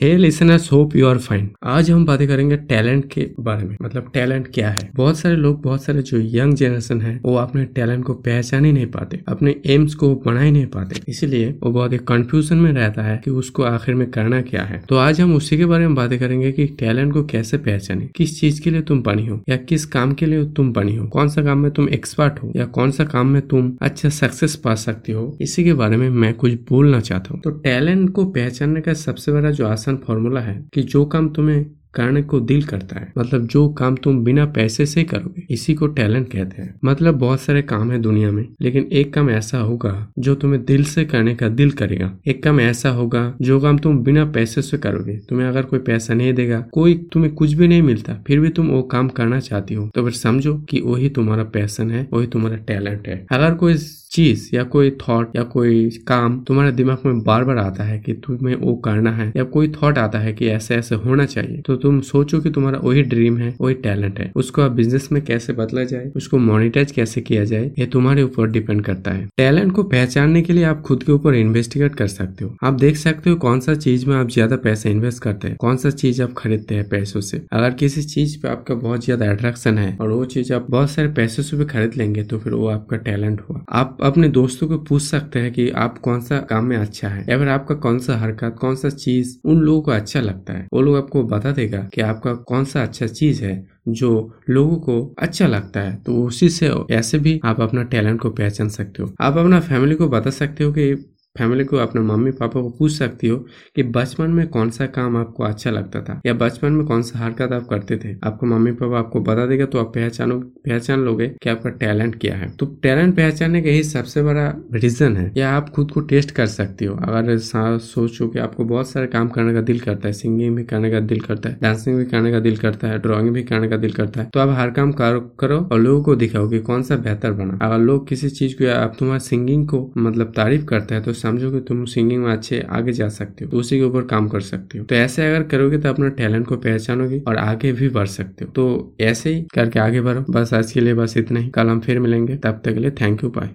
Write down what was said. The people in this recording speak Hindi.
Hey listeners hope you are fine आज हम बातें करेंगे टैलेंट के बारे में। मतलब टैलेंट क्या है? बहुत सारे लोग, बहुत सारे जो यंग जनरेशन है, वो अपने टैलेंट को पहचान ही नहीं पाते, अपने एम्स को बना ही नहीं पाते। इसीलिए वो बहुत ही कंफ्यूजन में रहता है कि उसको आखिर में करना क्या है। तो आज हम उसी के बारे में बातें करेंगे कि टैलेंट को कैसे पहचाने। किस चीज़ के लिए तुम बनी हो, या किस काम के लिए तुम बनी हो? कौन सा काम में तुम एक्सपर्ट हो, या कौन सा काम में तुम अच्छा सक्सेस पा सकती हो? इसी के बारे में मैं कुछ बोलना चाहता हूँ। तो टैलेंट को पहचानने का सबसे बड़ा जो आसान फॉर्मूला है कि जो काम तुम्हें करने को दिल करता है मतलब जो काम तुम बिना पैसे से करोगे, इसी को टैलेंट कहते हैं। मतलब बहुत सारे काम है दुनिया में, लेकिन एक काम ऐसा होगा जो तुम्हें दिल से करने का दिल करेगा। एक काम ऐसा होगा जो काम तुम बिना पैसे से करोगे, तुम्हें अगर कोई पैसा नहीं देगा, कोई तुम्हें कुछ भी नहीं मिलता, फिर भी तुम वो काम करना चाहती हो। तो फिर समझो कि वही तुम्हारा पैसन है, वही तुम्हारा टैलेंट है। अगर कोई चीज़ या कोई थॉट या कोई काम तुम्हारे दिमाग में बार बार आता है कि तुम्हें वो करना है या कोई थॉट आता है कि ऐसे ऐसे होना चाहिए तो तुम सोचो कि तुम्हारा वही ड्रीम है, वही टैलेंट है। उसको आप बिज़नेस में कैसे बदला जाए, उसको मोनिटाइज कैसे किया जाए, ये तुम्हारे ऊपर डिपेंड करता है। टैलेंट को पहचानने के लिए आप खुद के ऊपर इन्वेस्टिगेट कर सकते हो। आप देख सकते हो कौन सा चीज़ में आप ज़्यादा पैसा इन्वेस्ट करते हैं, कौन सा चीज़ आप खरीदते हैं पैसों से। अगर किसी चीज़ पे आपका बहुत ज़्यादा अट्रैक्शन है और वो चीज़ आप बहुत सारे पैसों से भी खरीद लेंगे तो फिर वो आपका टैलेंट हुआ आप अपने दोस्तों को पूछ सकते हैं कि आप कौन सा काम में अच्छा है, या फिर आपका कौन सा हरकत, कौन सा चीज़ उन लोगों को अच्छा लगता है। वो लोग आपको बता देगा कि आपका कौन सा अच्छा चीज़ है जो लोगों को अच्छा लगता है। तो उसी से ऐसे भी आप अपना टैलेंट को पहचान सकते हो। आप अपना फैमिली को बता सकते हो कि फैमिली को अपने मम्मी पापा को पूछ सकती हो कि बचपन में कौन सा काम आपको अच्छा लगता था? या बचपन में कौन सा हरकत आप करते थे? आपको मम्मी पापा आपको बता देगा तो आप पहचानो, पहचान लोगे कि आपका टैलेंट क्या है। तो टैलेंट पहचानने का यही सबसे बड़ा रीजन है। या आप खुद को टेस्ट कर सकती हो। अगर सोचो कि आपको बहुत सारे काम करने का दिल करता है। सिंगिंग भी करने का दिल करता है डांसिंग भी करने का दिल करता है ड्रॉइंग भी करने का दिल करता है। तो आप हर काम करो और लोगों को दिखाओ कि कौन सा बेहतर बना। अगर लोग किसी चीज़ को आप तुम्हारे सिंगिंग को मतलब तारीफ़ करते हैं तो समझो कि तुम सिंगिंग में अच्छे आगे जा सकते हो तो उसी के ऊपर काम कर सकते हो। तो ऐसे अगर करोगे तो अपना टैलेंट को पहचानोगे और आगे भी बढ़ सकते हो। तो ऐसे ही करके आगे बढ़ो। बस आज के लिए बस इतना ही। कल हम फिर मिलेंगे। तब तक के लिए थैंक यू बाय